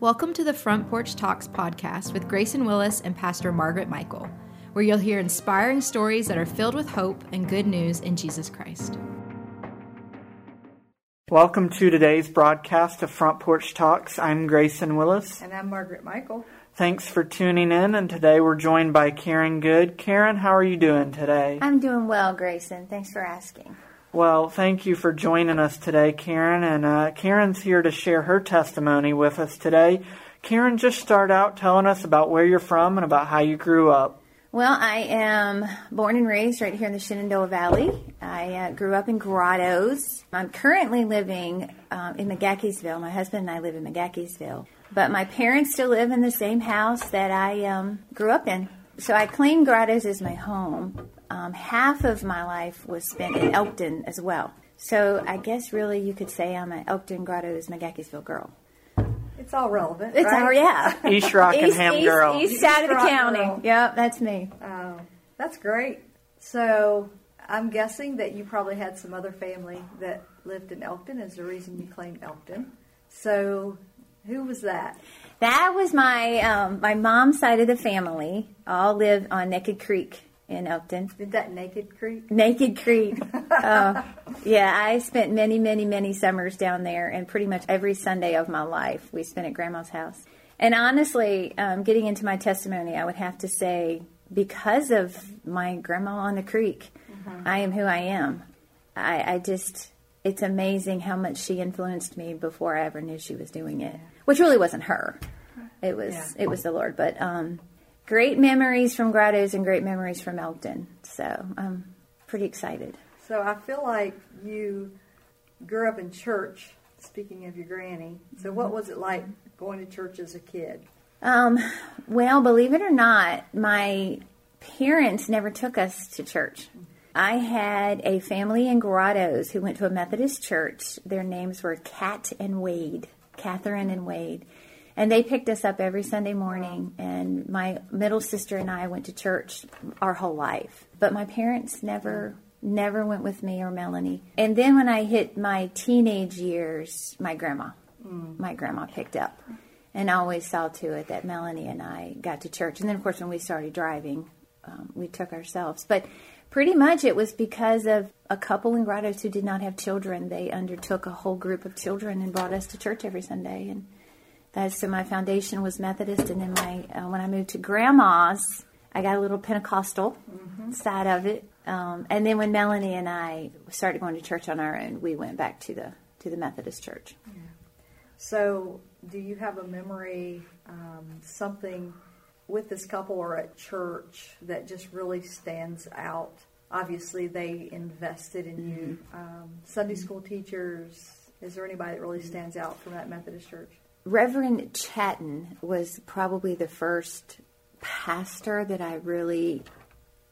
Welcome to the Front Porch Talks podcast with Grayson Willis and Pastor Margaret Michael, where you'll hear inspiring stories that are filled with hope and good news in Jesus Christ. Welcome to today's broadcast of Front Porch Talks. I'm Grayson Willis. And I'm Margaret Michael. Thanks for tuning in, and today we're joined by Karen Good. Karen, how are you doing today? I'm doing well, Grayson. Thanks for asking. Well, thank you for joining us today, Karen. And uh, Karen's here to share her testimony with us today. Karen, just start out telling us about where you're from and about how you grew up. Well, I am born and raised right here in the Shenandoah Valley. I uh, grew up in Grottoes. I'm currently living um, in McGaheysville. My husband and I live in McGaheysville. But my parents still live in the same house that I um, grew up in. So I claim Grottoes as my home um, half of my life was spent in Elkton as well. So I guess really you could say I'm an Elkton Grottoes McGaheysville girl. It's all relevant. It's right? all yeah. East Rockingham east, girl. East, east side of the Rock county. girl. Yep, that's me. Oh, that's great. So I'm guessing that you probably had some other family that lived in Elkton is the reason you claimed Elkton. So who was that? That was my um, my mom's side of the family. All lived on Naked Creek in Elkton. Did that Naked Creek? Naked Creek. uh, yeah, I spent many, many, many summers down there, and pretty much every Sunday of my life we spent at Grandma's house. And honestly, um, getting into my testimony, I would have to say because of my grandma on the creek, I am who I am. I, I just, it's amazing how much she influenced me before I ever knew she was doing it, which really wasn't her. It was, Yeah. it was the Lord. But um, great memories from Grottoes and great memories from Elkton. So I'm pretty excited. So I feel like you grew up in church. Speaking of your granny, so what was it like going to church as a kid? Um, well, believe it or not, my parents never took us to church. I had a family in Grottoes who went to a Methodist church. Their names were Kat and Wade, Catherine and Wade. And they picked us up every Sunday morning, and my middle sister and I went to church our whole life. But my parents never never went with me or Melanie. And then when I hit my teenage years, my grandma, my grandma picked up and always saw to it that Melanie and I got to church. And then, of course, when we started driving, um, we took ourselves. But pretty much it was because of a couple in Grottoes who did not have children. They undertook a whole group of children and brought us to church every Sunday. And that's so my foundation was Methodist. And then my uh, when I moved to Grandma's, I got a little Pentecostal side of it. Um, and then when Melanie and I started going to church on our own, we went back to the to the Methodist church. So, do you have a memory, um, something with this couple or at church that just really stands out? Obviously, they invested in you. Um, Sunday school teachers. Is there anybody that really stands out from that Methodist church? Reverend Chatton was probably the first pastor that I really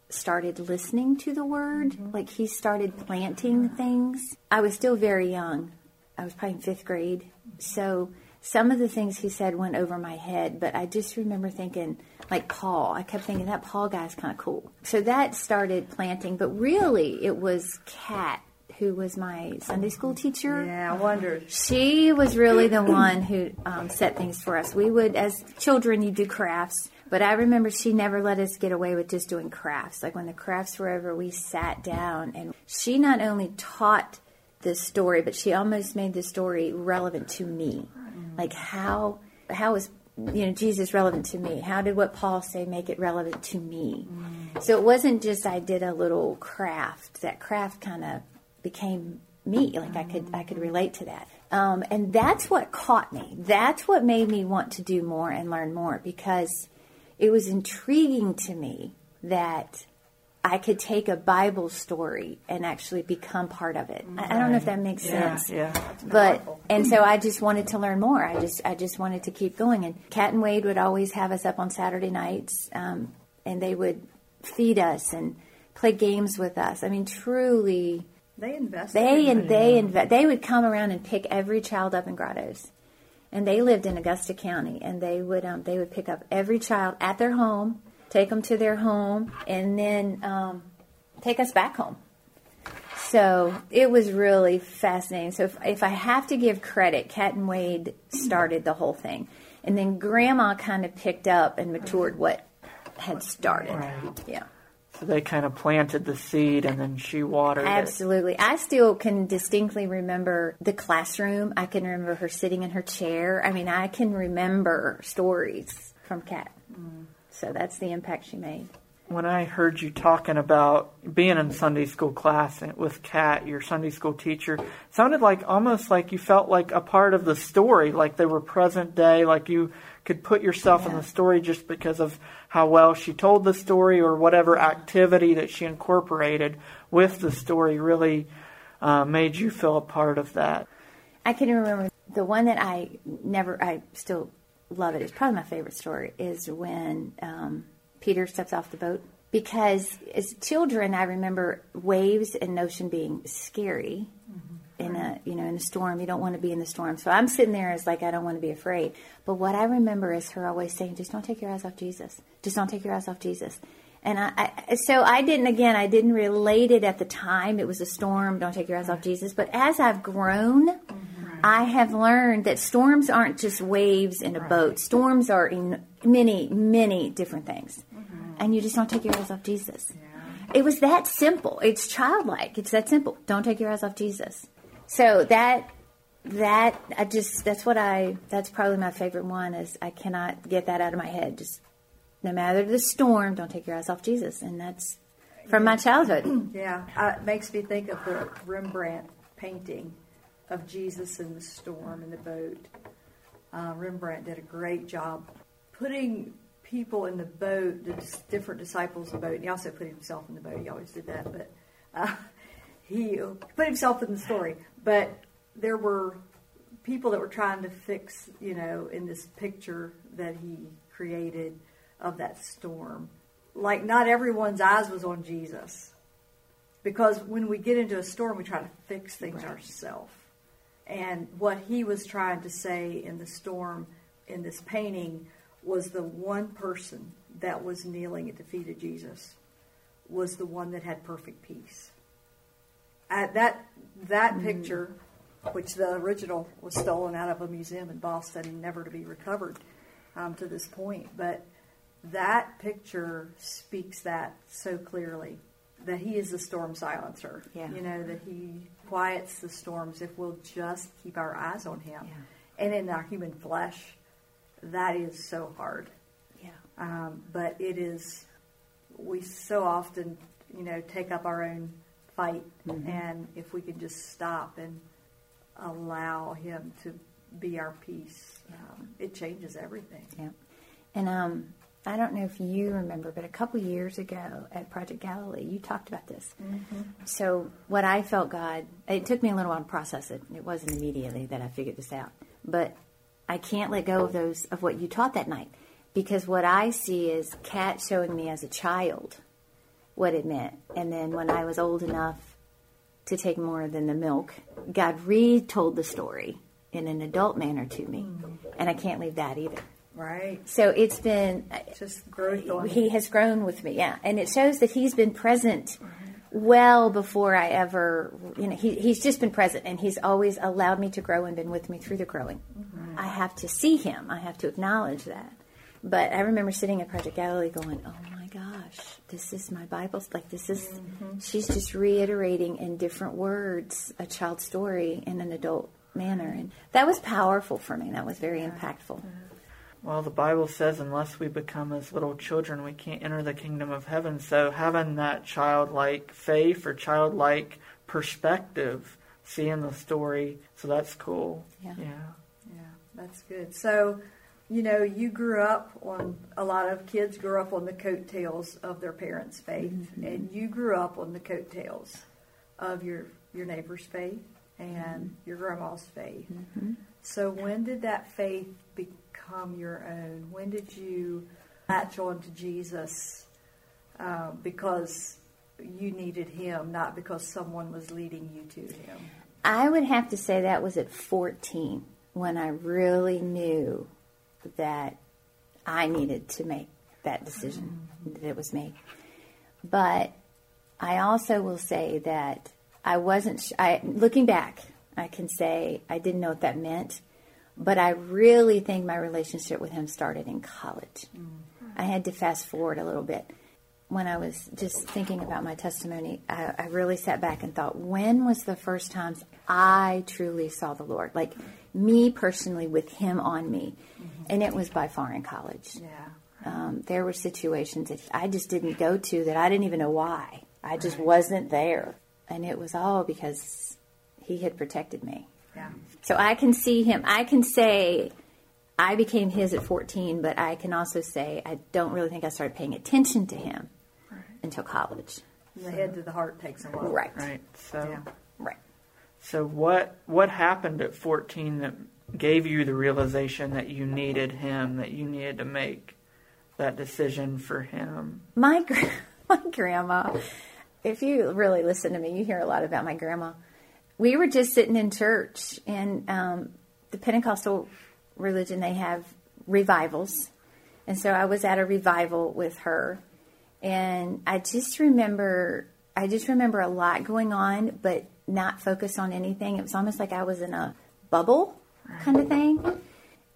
started listening to the word. Mm-hmm. Like he started planting things. I was still very young. I was probably in fifth grade. So some of the things he said went over my head, but I just remember thinking, like Paul, I kept thinking that Paul guy's kind of cool. So that started planting, but really it was Kat who was my Sunday school teacher Yeah, I wondered. she was really the one who um, set things for us. We would, as children, you do crafts, but I remember she never let us get away with just doing crafts. Like when the crafts were over, we sat down and she not only taught the story, but she almost made the story relevant to me. Like how how is you know Jesus relevant to me? How did what Paul say make it relevant to me? So it wasn't just I did a little craft. That craft kind of became me. Like I could I could relate to that. Um, and that's what caught me. That's what made me want to do more and learn more because it was intriguing to me that I could take a Bible story and actually become part of it. I, I don't know if that makes Yeah, sense yeah. but and so I just wanted to learn more. I just I just wanted to keep going. And Kat and Wade would always have us up on Saturday nights, um, and they would feed us and play games with us. I mean, truly, They invested. they in and they and they would come around and pick every child up in Grottoes. And they lived in Augusta County, and they would um, they would pick up every child at their home, take them to their home, and then um, take us back home. So it was really fascinating. So if, if I have to give credit, Kat and Wade started the whole thing. And then grandma kind of picked up and matured what had started. Right. Yeah. So they kind of planted the seed and then she watered it. Absolutely. I still can distinctly remember the classroom. I can remember her sitting in her chair. I mean, I can remember stories from Kat. Mm. So that's the impact she made. When I heard you talking about being in Sunday school class with Kat, your Sunday school teacher, sounded like almost like you felt like a part of the story, like they were present day, like you could put yourself in the story just because of how well she told the story or whatever activity that she incorporated with the story really uh, made you feel a part of that. I can remember the one that I never, I still love it. It's probably my favorite story is when um, Peter steps off the boat. Because as children, I remember waves and ocean being scary. In a you know in a storm, you don't want to be in the storm. So I'm sitting there as like I don't want to be afraid. But what I remember is her always saying, "Just don't take your eyes off Jesus. Just don't take your eyes off Jesus." And I, I so I didn't again I didn't relate it at the time. It was a storm. Don't take your eyes off Jesus. But as I've grown, I have learned that storms aren't just waves in a boat. Storms are in many many different things, mm-hmm. and you just don't take your eyes off Jesus. It was that simple. It's childlike. It's that simple. Don't take your eyes off Jesus. So that that I just that's what I that's probably my favorite one is I cannot get that out of my head. Just no matter the storm, don't take your eyes off Jesus, and that's from my childhood. Yeah, uh, it makes me think of the Rembrandt painting of Jesus in the storm in the boat. Uh, Rembrandt did a great job putting people in the boat, the different disciples in the boat. And he also put himself in the boat. He always did that, but uh, he put himself in the story. But there were people that were trying to fix, you know, in this picture that he created of that storm. Like not everyone's eyes was on Jesus. Because when we get into a storm, we try to fix things ourselves. And what he was trying to say in the storm, in this painting, was the one person that was kneeling at the feet of Jesus was the one that had perfect peace. At that that picture, which the original was stolen out of a museum in Boston, and never to be recovered um, to this point, but that picture speaks that so clearly that he is the storm silencer. Yeah. You know that he quiets the storms if we'll just keep our eyes on him. Yeah. And in our human flesh, that is so hard. Yeah. Um, but it is, we so often, you know, take up our own fight. And if we can just stop and allow Him to be our peace, um, it changes everything. Yeah. And um, I don't know if you remember, but a couple years ago at Project Galilee, you talked about this. So, what I felt God, it took me a little while to process it. It wasn't immediately that I figured this out. But I can't let go of those, of what you taught that night. Because what I see is Kat showing me as a child what it meant. And then when I was old enough to take more than the milk, God retold the story in an adult manner to me. Mm-hmm. And I can't leave that either. Right? So it's been uh, Just growth on he has grown with me, yeah, and it shows that he's been present mm-hmm. well before I ever, you know, he, he's just been present, and he's always allowed me to grow and been with me through the growing. Mm-hmm. I have to see him, I have to acknowledge that. But I remember sitting at Project Galilee going, "Oh my gosh, this is my Bible. Like this is." Mm-hmm. She's just reiterating in different words a child's story in an adult manner, and that was powerful for me. That was very impactful. Well, the Bible says unless we become as little children, we can't enter the kingdom of heaven. So having that childlike faith or childlike perspective, seeing the story, so that's cool. Yeah. Yeah. Yeah, that's good. So, you know, you grew up on a lot of kids grew up on the coattails of their parents' faith, mm-hmm. and you grew up on the coattails of your your neighbor's faith and mm-hmm. your grandma's faith. Mm-hmm. So, when did that faith become your own? When did you latch on to Jesus uh, because you needed Him, not because someone was leading you to Him? I would have to say that was at 14 when I really knew that I needed to make that decision that it was me. But I also will say that I wasn't. sh- I looking back, I can say I didn't know what that meant. But I really think my relationship with him started in college. Mm-hmm. I had to fast forward a little bit. When I was just thinking about my testimony, I, I really sat back and thought, when was the first times I truly saw the Lord? Like me personally, with Him on me. And it was by far in college. Yeah. Um, there were situations that I just didn't go to that I didn't even know why. I just wasn't there. And it was all because He had protected me. Yeah. So I can see him. I can say I became his at 14, but I can also say I don't really think I started paying attention to him until college. The head to the heart takes a while. Right. Right. So, Yeah. So what what happened at 14 that gave you the realization that you needed him, that you needed to make that decision for him? My my grandma. If you really listen to me, you hear a lot about my grandma. We were just sitting in church, and um, the Pentecostal religion they have revivals, and so I was at a revival with her, and I just remember, I just remember a lot going on, but not focused on anything. It was almost like I was in a bubble kind of thing.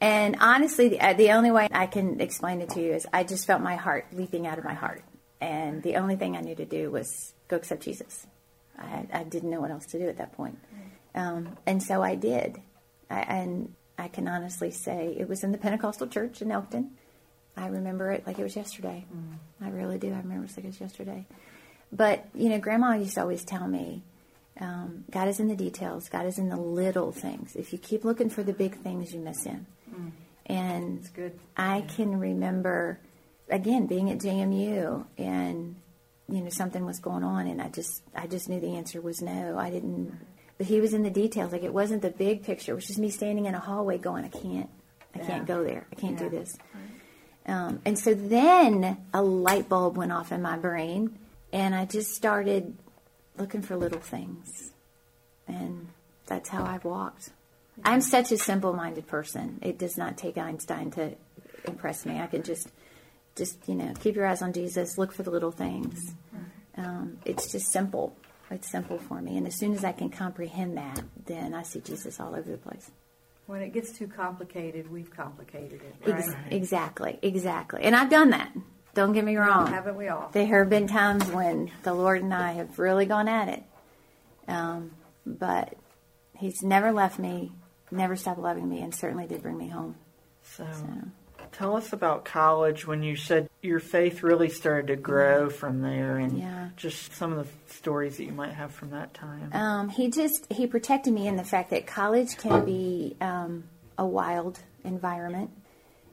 And honestly, the, uh, the only way I can explain it to you is I just felt my heart leaping out of my heart. And the only thing I knew to do was go accept Jesus. I, I didn't know what else to do at that point. Um, and so I did. I, and I can honestly say it was in the Pentecostal church in Elkton. I remember it like it was yesterday. I really do. I remember it like it was yesterday. But, you know, Grandma used to always tell me, um, God is in the details. God is in the little things. If you keep looking for the big things, you miss Him. And It's good. I can remember, again, being at JMU and you know something was going on, and I just I just knew the answer was no. I didn't. But He was in the details. Like it wasn't the big picture. It was just me standing in a hallway going, I can't, I can't go there. I can't Yeah. do this. Um, and so then a light bulb went off in my brain, and I just started looking for little things. And that's how I've walked. I'm such a simple minded person. It does not take Einstein to impress me. I can just, just, you know, keep your eyes on Jesus, look for the little things. Um, it's just simple. It's simple for me. And as soon as I can comprehend that, then I see Jesus all over the place. When it gets too complicated, we've complicated it, Ex- exactly, exactly. And I've done that. Don't get me wrong. Haven't we all? There have been times when the Lord and I have really gone at it. Um, but He's never left me, never stopped loving me, and certainly did bring me home. So, So, tell us about college when you said your faith really started to grow from there and Yeah. just some of the stories that you might have from that time. um, he just he protected me in the fact that college can be um, a wild environment.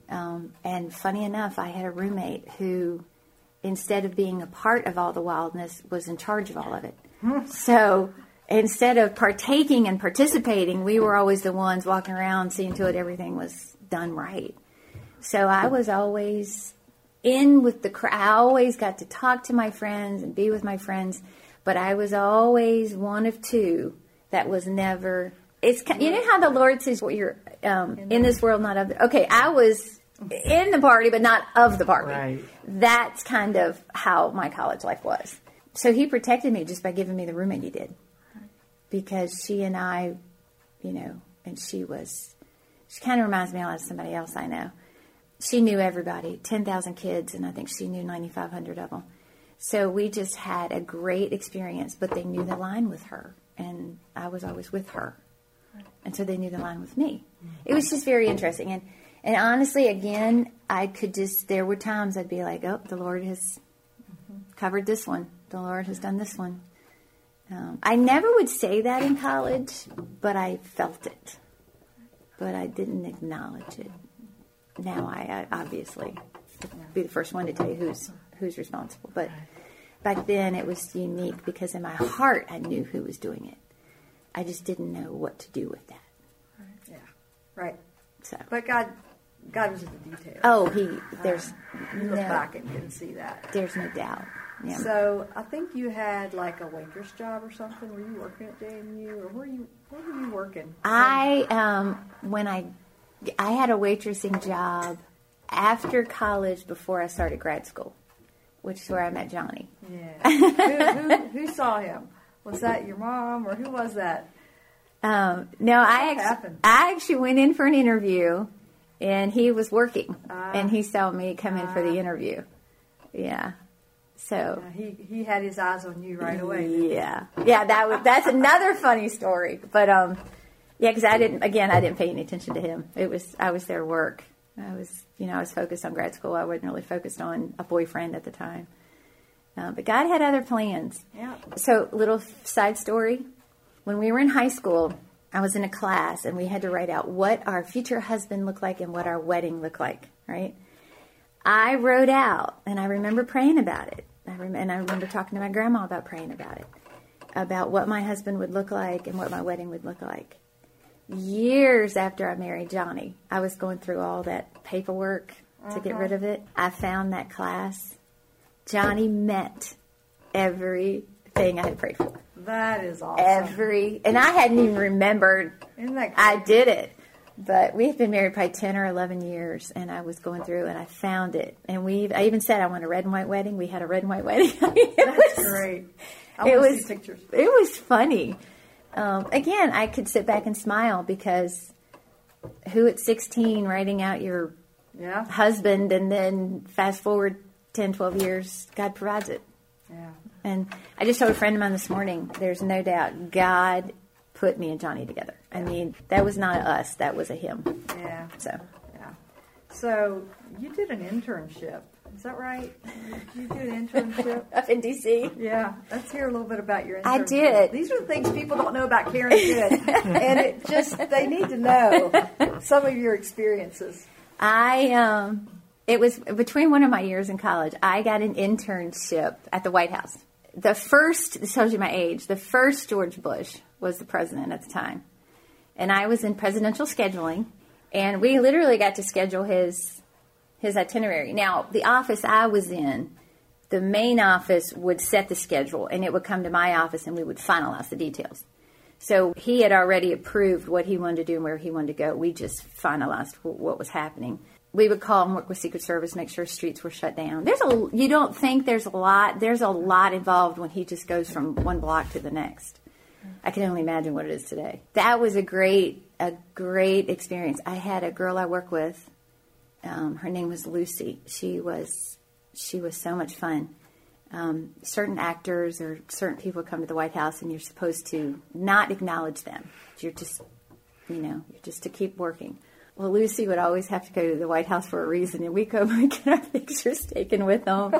Um, and funny enough, I had a roommate who, instead of being a part of all the wildness, was in charge of all of it. so instead of partaking and participating, we were always the ones walking around seeing to it everything was done right. So I was always in with the crowd. I always got to talk to my friends and be with my friends, but I was always one of two that was never. It's you know how the Lord says, "What you're um, in this world, not of." Okay, I was in the party, but not of the party. Right. That's kind of how my college life was. So He protected me just by giving me the roommate He did, because she and I, you know, and she was. She kind of reminds me a lot of somebody else I know she knew everybody 10,000 kids, and I think she knew 9,500 of them. So we just had a great experience, but they knew the line with her, and I was always with her. And so they knew the line with me. It was just very interesting. And, and honestly, again, I could just, there were times I'd be like, oh, the Lord has covered this one, the Lord has done this one. Um, I never would say that in college, but I felt it. But I didn't acknowledge it now I, I obviously be the first one to tell you who's who's responsible. But back then it was unique because in my heart I knew who was doing it. I just didn't know what to do with that. Yeah. Right. So But God, God was in the details. oh, he there's You look no back and you can see that. there's no doubt. Yeah. So I think you had like a waitress job or something. Were you working at JMU or where you where were you working? I um when I I had a waitressing job after college before I started grad school, which is where I met Johnny. Yeah. who, who, who saw him? Was that your mom or who was that? Um, no, I actually? I actually went in for an interview, and he was working, Ah. and he saw me come in for the interview. Yeah. So. Yeah, he he had his eyes on you right away. Yeah, yeah. That was that's another funny story. But um, yeah, because I didn't. Again, I didn't pay any attention to him. It was I was there work. I was you know I was focused on grad school. I wasn't really focused on a boyfriend at the time. Uh, but God had other plans. Yeah. So, little side story. When we were in high school, I was in a class and we had to write out what our future husband looked like and what our wedding looked like, right? I wrote out, and I remember praying about it. I rem- and I remember talking to my grandma about praying about it, about what my husband would look like and what my wedding would look like. Years after I married Johnny, I was going through all that paperwork to get rid mm-hmm. of it. I found that class. Johnny met everything I had prayed for. That is awesome. Every, and I hadn't even remembered I did it. But we had been married probably 10 or 11 years, and I was going through and I found it. And we, I even said I want a red and white wedding. We had a red and white wedding. I mean, That's was, great. I it was, see pictures. it was funny. Um, again, I could sit back and smile because who at 16 writing out your Yeah. husband and then fast forward 10, 12 years, God provides it. Yeah. And I just told a friend of mine this morning, there's no doubt God put me and Johnny together. I mean, that was not us, that was a him. Yeah. So, Yeah. So you did an internship. Is that right? You did an internship? up in DC. Yeah, let's hear a little bit about your internship. I did. These are the things people don't know about Karen Good, and it just they need to know some of your experiences. I, um, it was between one of my years in college, I got an internship at the White House. The first, this tells you my age, the first George Bush was the president at the time. And I was in presidential scheduling, and we literally got to schedule his his itinerary. Now, the office I was in, the main office would set the schedule, and it would come to my office, and we would finalize the details. So he had already approved what he wanted to do and where he wanted to go. We just finalized wh- what was happening. We would call and work with Secret Service, make sure streets were shut down. There's a you don't think there's a lot. There's a lot involved when he just goes from one block to the next. I can only imagine what it is today. That was a great a great experience. I had a girl I work with. Um, her name was Lucy. She was she was so much fun. Um, certain actors or certain people come to the White House, and you're supposed to not acknowledge them. You're just, you know, you're just to keep working. Well, Lucy would always have to go to the White House for a reason, and we'd go and get our pictures taken with them.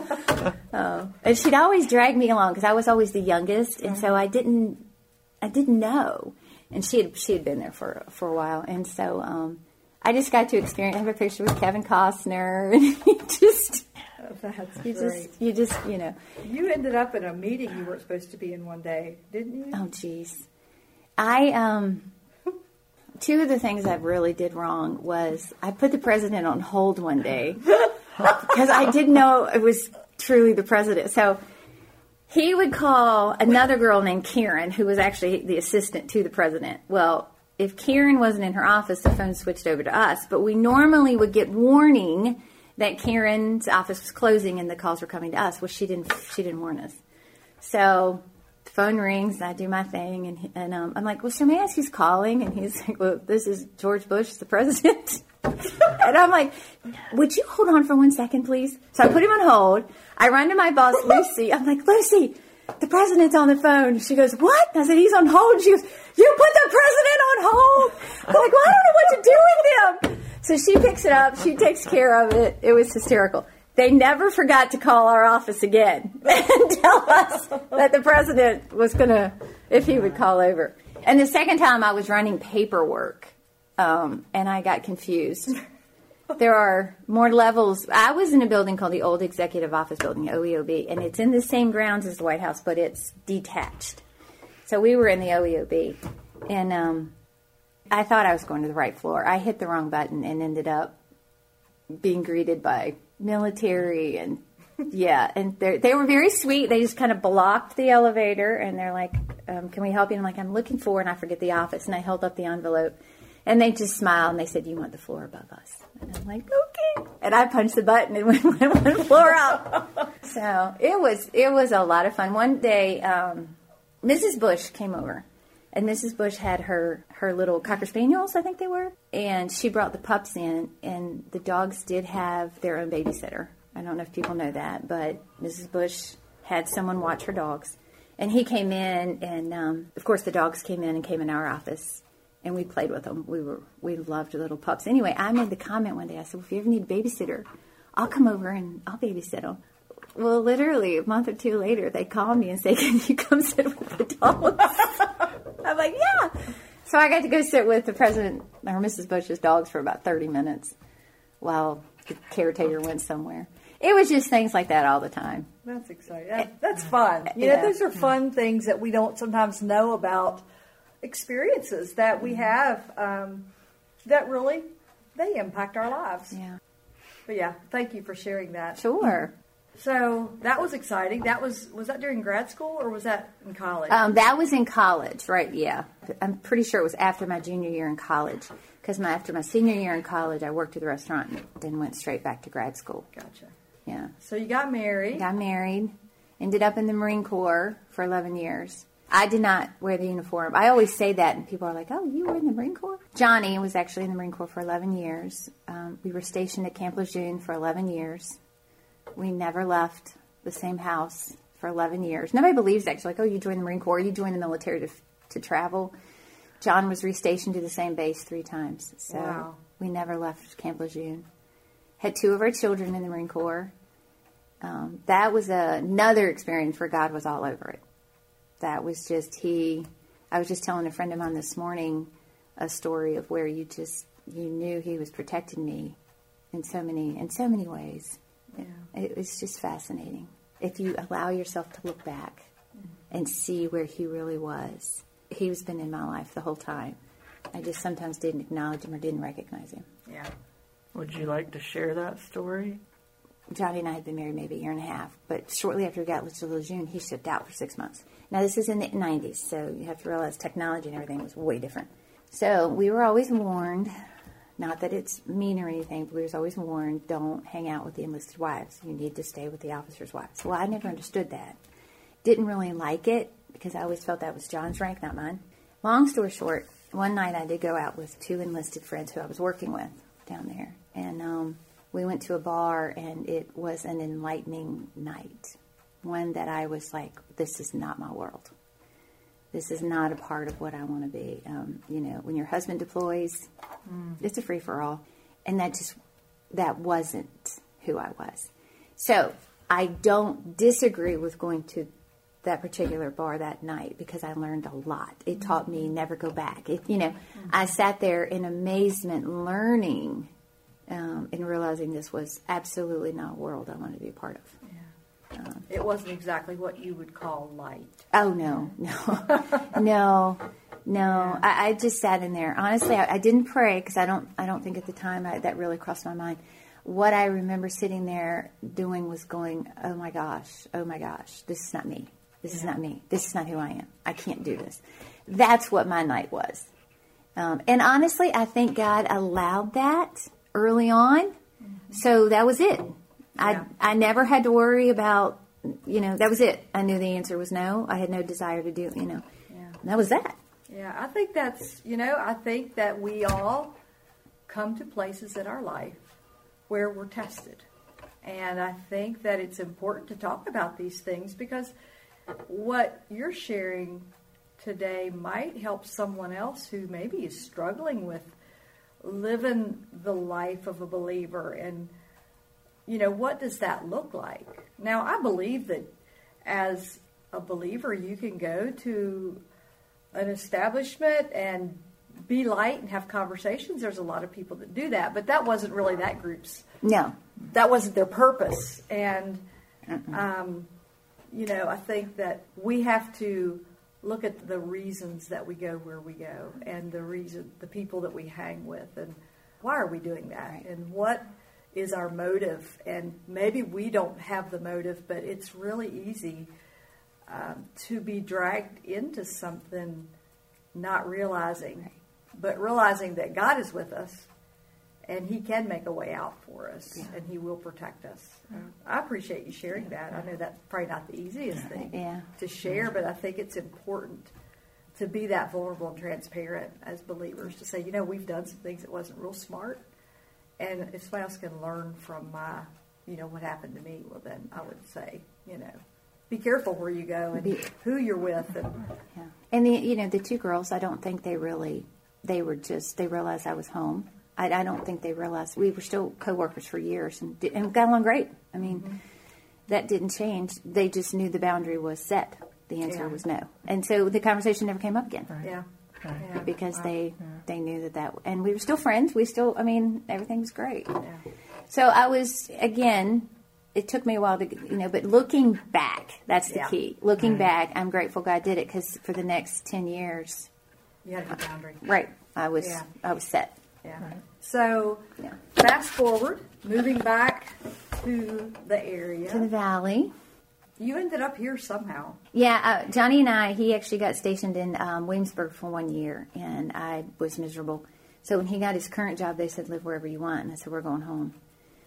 uh, and she'd always drag me along because I was always the youngest, and so I didn't, I didn't know. And she had she had been there for for a while, and so um, I just got to experience. I have a picture with Kevin Costner, and he just. That's You great. just, you just, you know. You ended up in a meeting you weren't supposed to be in one day, didn't you? Oh, jeez. I um. Two of the things I really did wrong was I put the president on hold one day because I didn't know it was truly the president. So he would call another girl named Karen, who was actually the assistant to the president. Well, if Karen wasn't in her office, the phone switched over to us. But we normally would get warning that Karen's office was closing and the calls were coming to us. Well, she didn't. She didn't warn us. So phone rings, and I do my thing, and, and um, I'm like, "Well, sir, may I ask who's calling?" And he's like, "Well, this is George Bush, the president." and I'm like, "Would you hold on for one second, please?" So I put him on hold. I run to my boss, Lucy. I'm like, "Lucy, the president's on the phone." She goes, "What?" I said, "He's on hold." She goes, "You put the president on hold?" I'm like, "Well, I don't know what to do with him." So she picks it up. She takes care of it. It was hysterical. They never forgot to call our office again and tell us that the president was going to, if he would call over. And the second time I was running paperwork um, and I got confused. There are more levels. I was in a building called the Old Executive Office Building, OEOB, and it's in the same grounds as the White House, but it's detached. So we were in the OEOB, and um, I thought I was going to the right floor. I hit the wrong button and ended up being greeted by military and yeah, and they were very sweet. They just kind of blocked the elevator and they're like, um, "Can we help you?" And I'm like, "I'm looking for," and I forget the office, and I held up the envelope, and they just smiled and they said, "You want the floor above us?" And I'm like, "Okay," and I punched the button and went one floor up. so it was it was a lot of fun. One day, um, Mrs. Bush came over, and Mrs. Bush had her her little cocker spaniels, I think they were, and she brought the pups in, and the dogs did have their own babysitter. I don't know if people know that, but Mrs. Bush had someone watch her dogs, and he came in, and um, of course the dogs came in and came in our office, and we played with them. We were we loved little pups. Anyway, I made the comment one day. I said, well, if you ever need a babysitter, I'll come over and I'll babysit them. Well, literally a month or two later, they call me and say, "Can you come sit with the dogs?" I'm like, "Yeah." So I got to go sit with the president or Mrs. Bush's dogs for about 30 minutes while the caretaker went somewhere. It was just things like that all the time. That's exciting. That, that's fun. You Yeah. know, those are fun things that we don't sometimes know about experiences that we have um, that really they impact our lives. Yeah, But yeah, thank you for sharing that. sure. So that was exciting. That was was that during grad school or was that in college? Um, that was in college, right? Yeah, I'm pretty sure it was after my junior year in college. Because my, after my senior year in college, I worked at the restaurant and then went straight back to grad school. gotcha. Yeah, So you got married. got married, ended up in the Marine Corps for 11 years. I did not wear the uniform. I always say that, and people are like, "Oh, you were in the Marine Corps?" Johnny was actually in the Marine Corps for 11 years. Um, we were stationed at Camp Lejeune for 11 years. We never left the same house for 11 years. Nobody believes that. It's like, "Oh, you joined the Marine Corps, you joined the military to to travel." John was restationed to the same base three times, so Wow. we never left Camp Lejeune. Had two of our children in the Marine Corps. Um, that was another experience where God was all over it. That was just he. I was just telling a friend of mine this morning a story of where you just you knew he was protecting me in so many in so many ways. It was just fascinating. If you allow yourself to look back mm-hmm. and see where he really was, he's been in my life the whole time. I just sometimes didn't acknowledge him or didn't recognize him. Yeah. Would you like to share that story? Johnny and I had been married maybe a year and a half, but shortly after we got to Lejeune, he shipped out for six months. Now, this is in the 90s, so you have to realize technology and everything was way different. So we were always warned, not that it's mean or anything, but we was always warned, don't hang out with the enlisted wives. You need to stay with the officers' wives. Well, I never understood that. Didn't really like it because I always felt that was John's rank, not mine. Long story short, one night I did go out with two enlisted friends who I was working with down there, and um, we went to a bar, and it was an enlightening night. One that I was like, this is not my world. This is not a part of what I want to be. Um, you know, when your husband deploys, it's a free for all, and that just that wasn't who I was. So I don't disagree with going to that particular bar that night because I learned a lot. It taught me never go back. It, you know, I sat there in amazement, learning um, and realizing this was absolutely not a world I wanted to be a part of. It wasn't exactly what you would call light. Oh no, no, no, no! I, I just sat in there. Honestly, I, I didn't pray because I don't. I don't think at the time I, that really crossed my mind. What I remember sitting there doing was going, "Oh my gosh, oh my gosh, this is not me. This is not me. This is not who I am. I can't do this." That's what my night was. Um, and honestly, I think God allowed that early on, so that was it. Yeah. I I never had to worry about, you know, that was it. I knew the answer was no. I had no desire to do, you know, Yeah. that was that. Yeah, I think that's, you know, I think that we all come to places in our life where we're tested. And I think that it's important to talk about these things because what you're sharing today might help someone else who maybe is struggling with living the life of a believer and you know what does that look like? Now i believe that as a believer you can go to an establishment and be light and have conversations. There's a lot of people that do that but that wasn't really that group's No, that wasn't their purpose. And, um, you know, I think that we have to look at the reasons that we go where we go and the reason, the people that we hang with and why are we doing that and what is our motive. And maybe we don't have the motive, but it's really easy um, to be dragged into something not realizing, but realizing that God is with us and he can make a way out for us and he will protect us. I appreciate you sharing that. I know that's probably not the easiest thing Yeah. to share but i think it's important to be that vulnerable and transparent as believers to say, you know, we've done some things that wasn't real smart, and if somebody else can learn from my, you know, what happened to me, well, then I would say, you know, be careful where you go and Be- who you're with, and Yeah. And the you know the two girls, I don't think they really they were just they realized I was home. I, I don't think they realized we were still coworkers for years and did, and got along great. I mean, mm-hmm. that didn't change. They just knew the boundary was set. The answer Yeah. was no, and so the conversation never came up again yeah, yeah. because they they knew that that and we were still friends. We still, I mean, everything was great. Yeah. So I was again. It took me a while to, you know, but looking back, that's the Yeah. key. Looking mm-hmm. back, I'm grateful God did it because for the next ten years, You had a boundary. right, I was, Yeah. I was set. Yeah. So, Yeah. fast forward, moving back to the area, To the valley. You ended up here somehow. Yeah, uh, Johnny and I, he actually got stationed in um, Williamsburg for one year, and I was miserable. So when he got his current job, they said, live wherever you want. And I said, we're going home.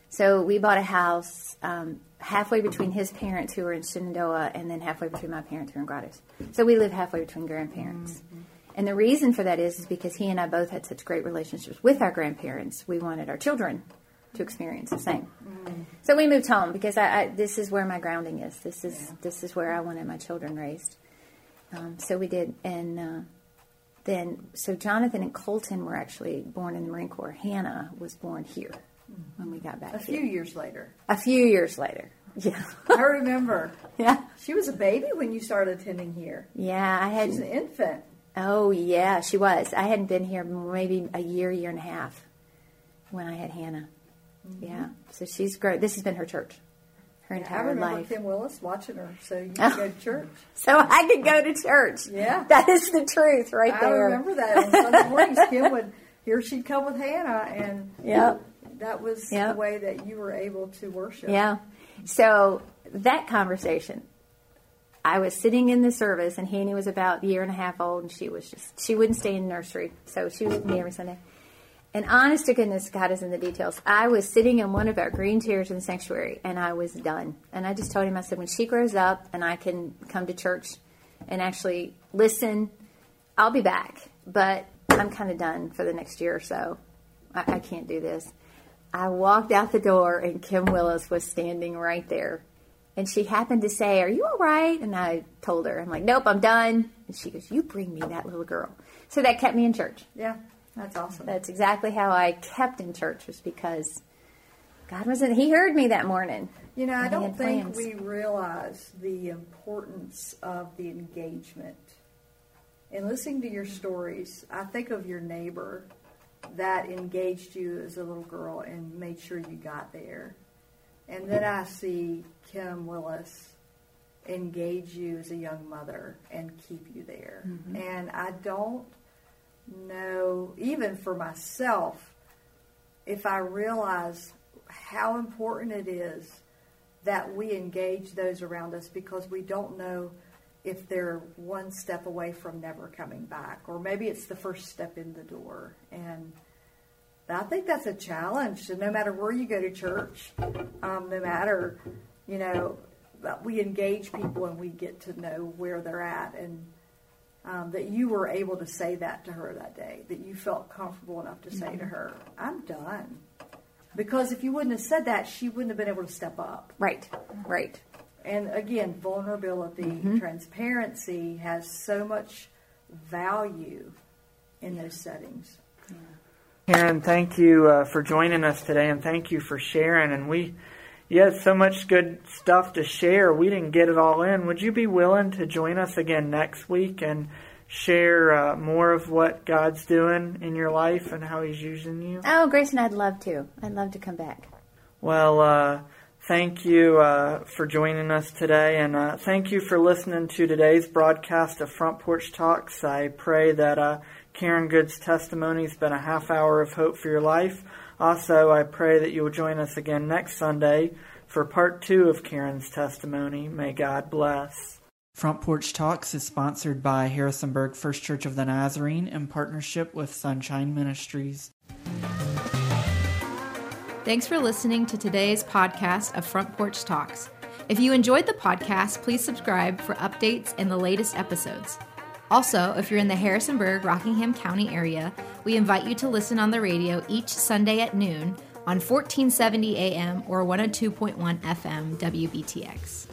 So we bought a house um, halfway between his parents, who were in Shenandoah, and then halfway between my parents, who were in Grottoes. So we live halfway between grandparents. And the reason for that is, is because he and I both had such great relationships with our grandparents. We wanted our children to experience the same. So we moved home because I, I this is where my grounding is. This is this is where I wanted my children raised. Um, so we did, and uh, then so Jonathan and Colton were actually born in the Marine Corps. Hannah was born here when we got back. A here. few years later. a few years later. Yeah, I remember. yeah, She was a baby when you started attending here. yeah. I She's an infant. Oh yeah, she was. I hadn't been here maybe a year, year and a half when I had Hannah. Mm-hmm. Yeah, so she's great. This has been her church, her I entire remember life. Kim Willis watching her, so you could go to church. So I could go to church. Yeah. that is the truth right I there. I remember that on Sunday mornings. Kim would here she'd come with Hannah, and Yep. that was Yep. the way that you were able to worship. Yeah. So that conversation, I was sitting in the service, and Hanny was about a year and a half old, and she was just, she wouldn't stay in nursery. So she was with me every Sunday. And honest to goodness, God is in the details. I was sitting in one of our green chairs in the sanctuary, and I was done. And I just told him, I said, when she grows up and I can come to church and actually listen, I'll be back. But I'm kind of done for the next year or so. I, I can't do this. I walked out the door, and Kim Willis was standing right there. And she happened to say, Are you all right? And I told her, I'm like, Nope, I'm done. And she goes, You bring me that little girl. So that kept me in church. Yeah, that's awesome. That's exactly how I kept in church, was because God wasn't, He heard me that morning. You know, I don't think plans. we realize the importance of the engagement. In listening to your stories, I think of your neighbor that engaged you as a little girl and made sure you got there. And then I see Kim Willis engage you as a young mother and keep you there. Mm-hmm. And I don't know, even for myself, if I realize how important it is that we engage those around us because we don't know if they're one step away from never coming back, or maybe it's the first step in the door. And I think that's a challenge. So no matter where you go to church, um, no matter, you know, we engage people and we get to know where they're at and um, that you were able to say that to her that day, that you felt comfortable enough to say to her, I'm done. Because if you wouldn't have said that, she wouldn't have been able to step up. Right, right. And again, vulnerability, transparency has so much value in those settings. Karen, thank you uh, for joining us today, and thank you for sharing. And we, you had so much good stuff to share. We didn't get it all in. Would you be willing to join us again next week and share uh, more of what God's doing in your life and how He's using you? Oh, Grayson, I'd love to. I'd love to come back. Well, uh, thank you uh, for joining us today, and uh, thank you for listening to today's broadcast of Front Porch Talks. I pray that uh, Karen Good's testimony has been a half hour of hope for your life. Also, I pray that you will join us again next Sunday for part two of Karen's testimony. May God bless. Front Porch Talks is sponsored by Harrisonburg First Church of the Nazarene in partnership with Sunshine Ministries. Thanks for listening to today's podcast of Front Porch Talks. If you enjoyed the podcast, please subscribe for updates and the latest episodes. Also, if you're in the Harrisonburg, Rockingham County area, we invite you to listen on the radio each Sunday at noon on 1470 AM or 102.1 FM WBTX.